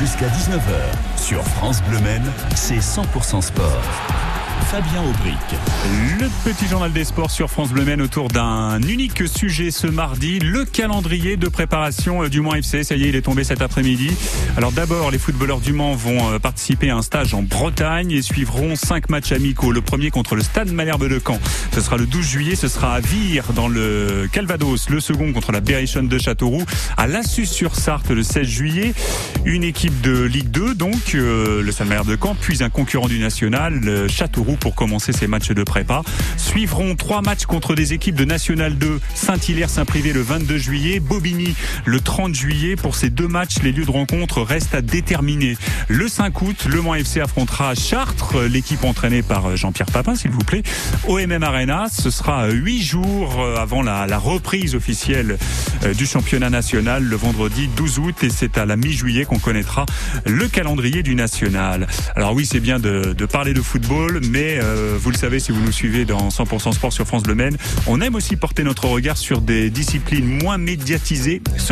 Jusqu'à 19h, sur France Bleu Men, c'est 100% sport. Fabien Aubric. Le petit journal des sports sur France Bleu Men autour d'un unique sujet ce mardi, le calendrier de préparation euh, du Mans FC. Ça y est, il est tombé cet après-midi. Alors d'abord, les footballeurs du Mans vont euh, participer à un stage en Bretagne et suivront cinq matchs amicaux. Le premier contre le Stade Malherbe de Caen. Ce sera le 12 juillet, ce sera à Vire dans le Calvados. Le second contre la Berrichonne de Châteauroux. À Lassus sur Sarthe le 16 juillet. Une équipe de Ligue 2, donc euh, le Stade Malherbe de Caen, puis un concurrent du National, le Châteauroux pour commencer ces matchs de prépa. Suivront trois matchs contre des équipes de National 2, Saint-Hilaire-Saint-Privé le 22 juillet, Bobigny le 30 juillet. Pour ces deux matchs, les lieux de rencontre restent à déterminer. Le 5 août, Le Mans FC affrontera Chartres, l'équipe entraînée par Jean-Pierre Papin, s'il vous plaît, au MM Arena. Ce sera huit jours avant la, la reprise officielle euh, du championnat national le vendredi 12 août et c'est à la mi-juillet qu'on connaîtra le calendrier du national. Alors oui, c'est bien de, de parler de football, mais euh, vous le savez si vous nous suivez dans 100% sport sur France Bleu Men, on aime aussi porter notre regard sur des disciplines moins médiatisées.